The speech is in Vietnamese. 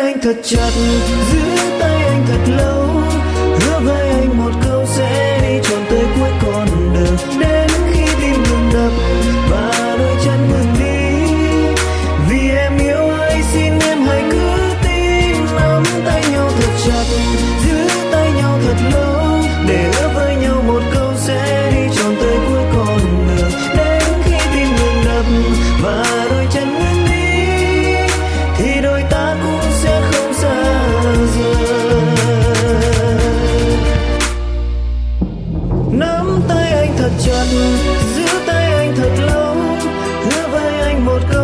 anh thật chặt giữ thật chặt giữ tay anh thật lâu hứa với anh một câu